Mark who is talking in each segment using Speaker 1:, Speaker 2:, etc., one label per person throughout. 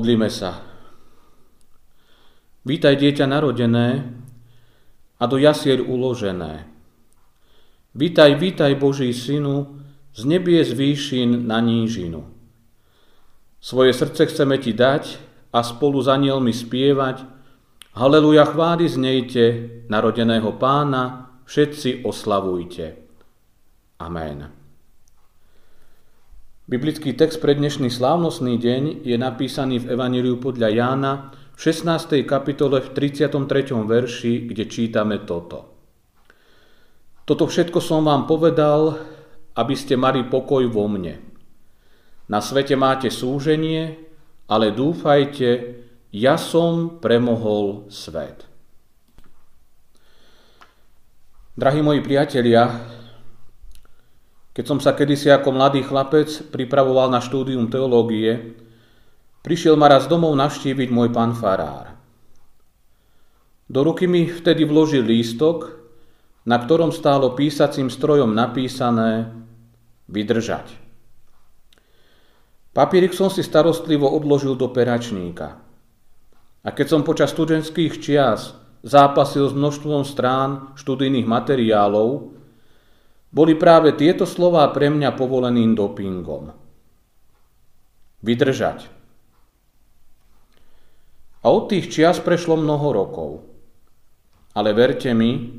Speaker 1: Modlíme sa. Vítaj dieťa narodené a do jasier uložené. Vítaj, vítaj Boží synu, z nebie z výšin na nížinu. Svoje srdce chceme ti dať a spolu s anielmi spievať. Haleluja, chváli znejte, narodeného pána, všetci oslavujte. Amen. Biblický text pre dnešný slávnostný deň je napísaný v Evaníliu podľa Jána v 16. kapitole v 33. verši, kde čítame toto. Toto všetko som vám povedal, aby ste mali pokoj vo mne. Na svete máte súženie, ale dúfajte, ja som premohol svet. Drahí moji priatelia, keď som sa kedysi ako mladý chlapec pripravoval na štúdium teológie, prišiel ma raz domov navštíviť môj pán farár. Do ruky mi vtedy vložil lístok, na ktorom stálo písacím strojom napísané vydržať. Papierik som si starostlivo odložil do peračníka. A keď som počas študentských čias zápasil s množstvom strán študijných materiálov, boli práve tieto slová pre mňa povoleným dopingom. Vydržať. A od tých čias prešlo mnoho rokov. Ale verte mi,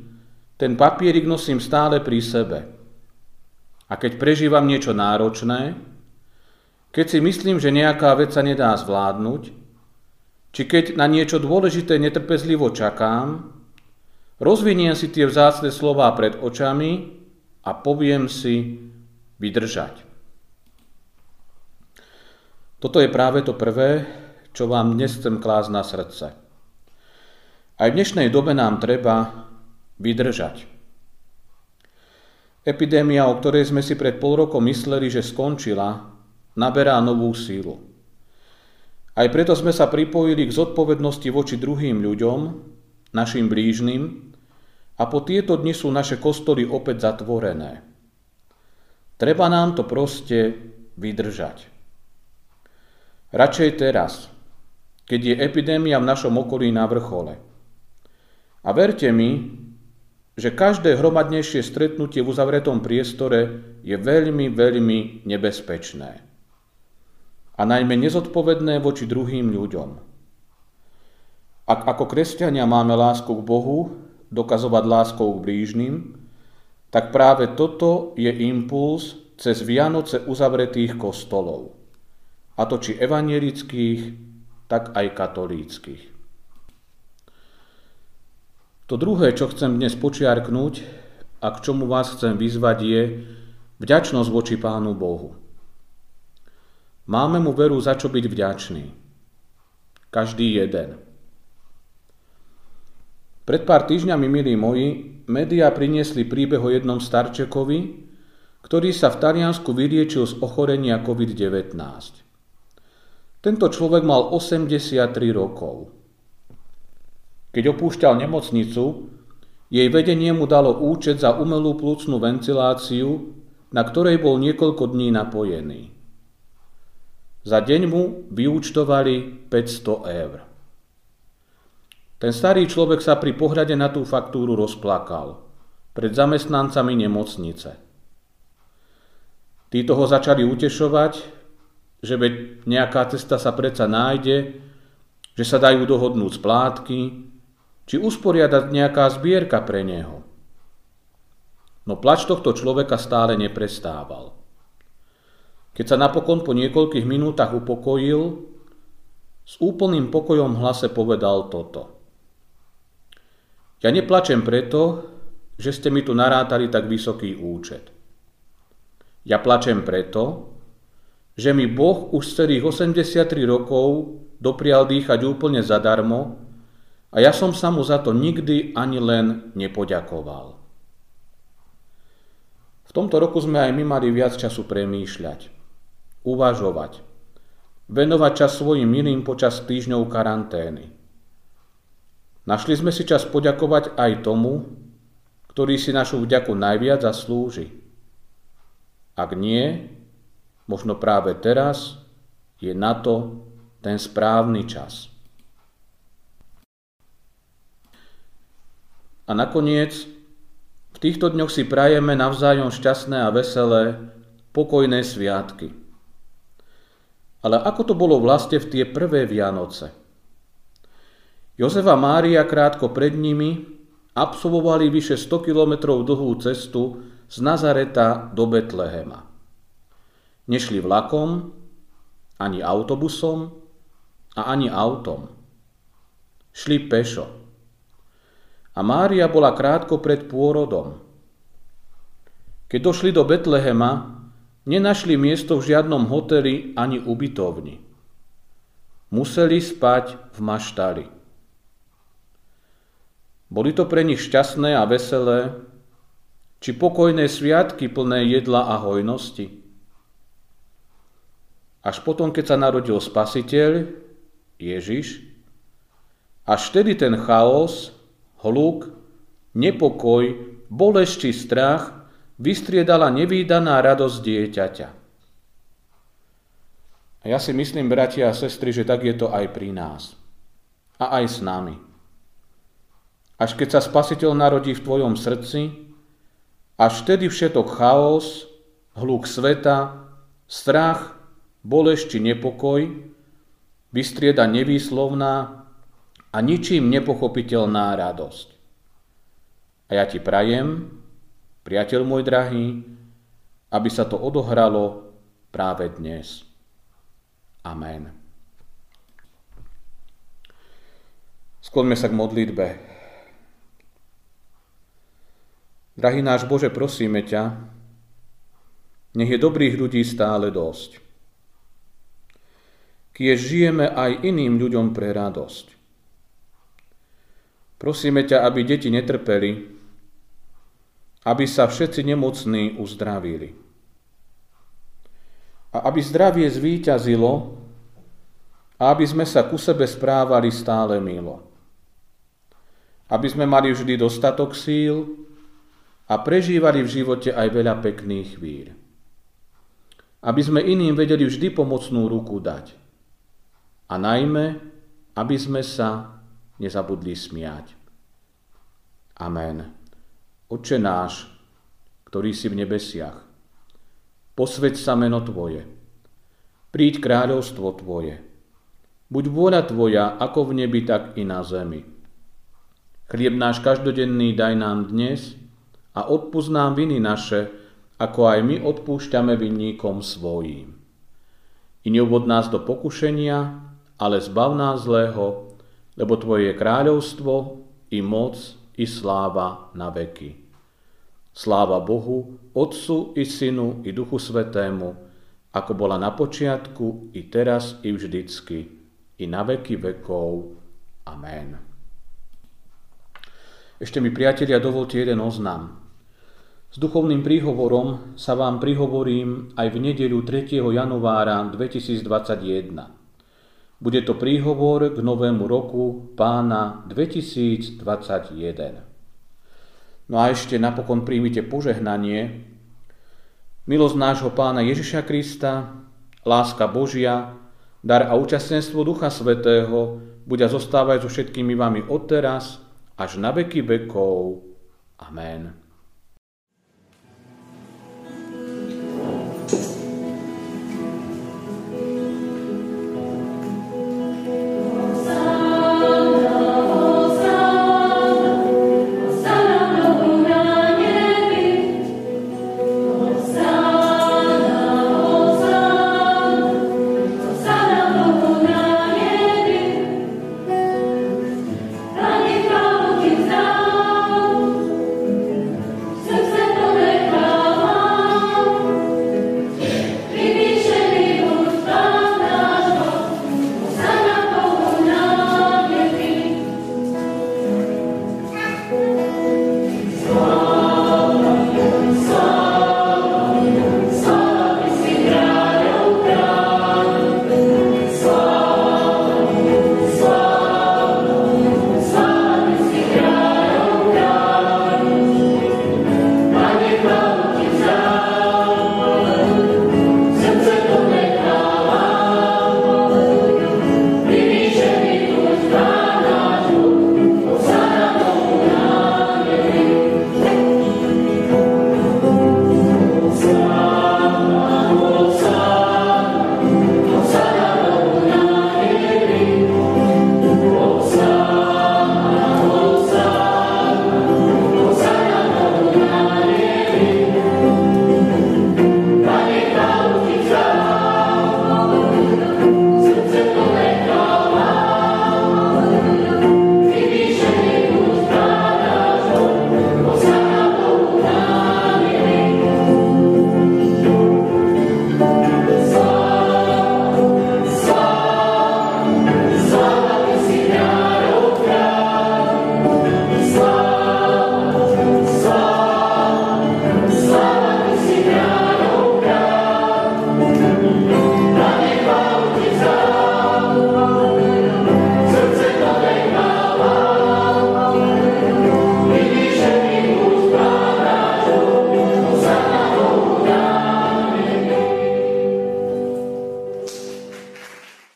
Speaker 1: ten papierik nosím stále pri sebe. A keď prežívam niečo náročné, keď si myslím, že nejaká vec sa nedá zvládnuť, či keď na niečo dôležité netrpezlivo čakám, rozviniem si tie vzácne slová pred očami a poviem si vydržať. Toto je práve to prvé, čo vám dnes chcem klásť na srdce. Aj v dnešnej dobe nám treba vydržať. Epidémia, o ktorej sme si pred pol rokom mysleli, že skončila, naberá novú sílu. Aj preto sme sa pripojili k zodpovednosti voči druhým ľuďom, našim blížnym, a po tieto dni sú naše kostoly opäť zatvorené. Treba nám to proste vydržať. Radšej teraz, keď je epidémia v našom okolí na vrchole. A verte mi, že každé hromadnejšie stretnutie v uzavretom priestore je veľmi, veľmi nebezpečné. A najmä nezodpovedné voči druhým ľuďom. Ak ako kresťania máme lásku k Bohu, dokazovať láskou k blížnym, tak práve toto je impuls cez Vianoce uzavretých kostolov. A to či evanielických, tak aj katolíckých. To druhé, čo chcem dnes počiarknúť a k čomu vás chcem vyzvať, je vďačnosť voči Pánu Bohu. Máme mu veru za čo byť vďačný. Každý jeden. Pred pár týždňami, milí moji, médiá priniesli príbeh o jednom starčekovi, ktorý sa v Taliansku vyriečil z ochorenia COVID-19. Tento človek mal 83 rokov. Keď opúšťal nemocnicu, jej vedenie mu dalo účet za umelú plúcnú ventiláciu, na ktorej bol niekoľko dní napojený. Za deň mu vyúčtovali 500 eur. Ten starý človek sa pri pohľade na tú faktúru rozplakal pred zamestnancami nemocnice. Títo ho začali utešovať, že veď nejaká cesta sa predsa nájde, že sa dajú dohodnúť splátky, či usporiadať nejaká zbierka pre neho. No plač tohto človeka stále neprestával. Keď sa napokon po niekoľkých minútach upokojil, s úplným pokojom hlase povedal toto. Ja neplačem preto, že ste mi tu narátali tak vysoký účet. Ja plačem preto, že mi Boh už celých 83 rokov doprial dýchať úplne zadarmo a ja som sa mu za to nikdy ani len nepoďakoval. V tomto roku sme aj my mali viac času premýšľať, uvažovať, venovať čas svojim milým počas týždňov karantény. Našli sme si čas poďakovať aj tomu, ktorý si našu vďaku najviac zaslúži. Ak nie, možno práve teraz je na to ten správny čas. A nakoniec v týchto dňoch si prajeme navzájom šťastné a veselé, pokojné sviatky. Ale ako to bolo vlastne v tie prvé Vianoce? Jozef a Mária krátko pred nimi absolvovali vyše 100 kilometrov dlhú cestu z Nazareta do Betlehema. Nešli vlakom, ani autobusom a ani autom. Šli pešo. A Mária bola krátko pred pôrodom. Keď došli do Betlehema, Nenašli miesto v žiadnom hoteli ani ubytovni. Museli spať v maštali. Boli to pre nich šťastné a veselé, či pokojné sviatky plné jedla a hojnosti? Až potom, keď sa narodil Spasiteľ, Ježiš, až vtedy ten chaos, hluk, nepokoj, bolesť či strach vystriedala nevýdaná radosť dieťaťa. A ja si myslím, bratia a sestry, že tak je to aj pri nás. A aj s nami. Až keď sa Spasiteľ narodí v tvojom srdci, až vtedy všetok chaos, hluk sveta, strach, bolesť či nepokoj vystrieda nevýslovná a ničím nepochopiteľná radosť. A ja ti prajem, priateľ môj drahý, aby sa to odohralo práve dnes. Amen. Skloňme sa k modlitbe. Drahý náš Bože, prosíme ťa, nech je dobrých ľudí stále dosť. Kiež žijeme aj iným ľuďom pre radosť. Prosíme ťa, aby deti netrpeli, aby sa všetci nemocní uzdravili. A aby zdravie zvíťazilo a aby sme sa ku sebe správali stále milo. Aby sme mali vždy dostatok síl a prežívali v živote aj veľa pekných chvíľ. Aby sme iným vedeli vždy pomocnú ruku dať. A najmä, aby sme sa nezabudli smiať. Amen. Oče náš, ktorý si v nebesiach, posveď sa meno Tvoje, príď kráľovstvo Tvoje, buď vôľa Tvoja ako v nebi, tak i na zemi. Chlieb náš každodenný daj nám dnes a odpúsť nám viny naše, ako aj my odpúšťame vinníkom svojím. I neuvod nás do pokušenia, ale zbav nás zlého, lebo Tvoje je kráľovstvo, i moc, i sláva na veky. Sláva Bohu, Otcu i Synu i Duchu Svetému, ako bola na počiatku, i teraz, i vždycky, i na veky vekov. Amen. Ešte mi, priatelia, dovolte jeden oznam. S duchovným príhovorom sa vám prihovorím aj v nedeľu 3. januára 2021. Bude to príhovor k novému roku pána 2021. No a ešte napokon príjmite požehnanie. Milosť nášho pána Ježiša Krista, láska Božia, dar a účastenstvo Ducha Svetého bude zostávať so všetkými vami odteraz až na veky vekov. Amen.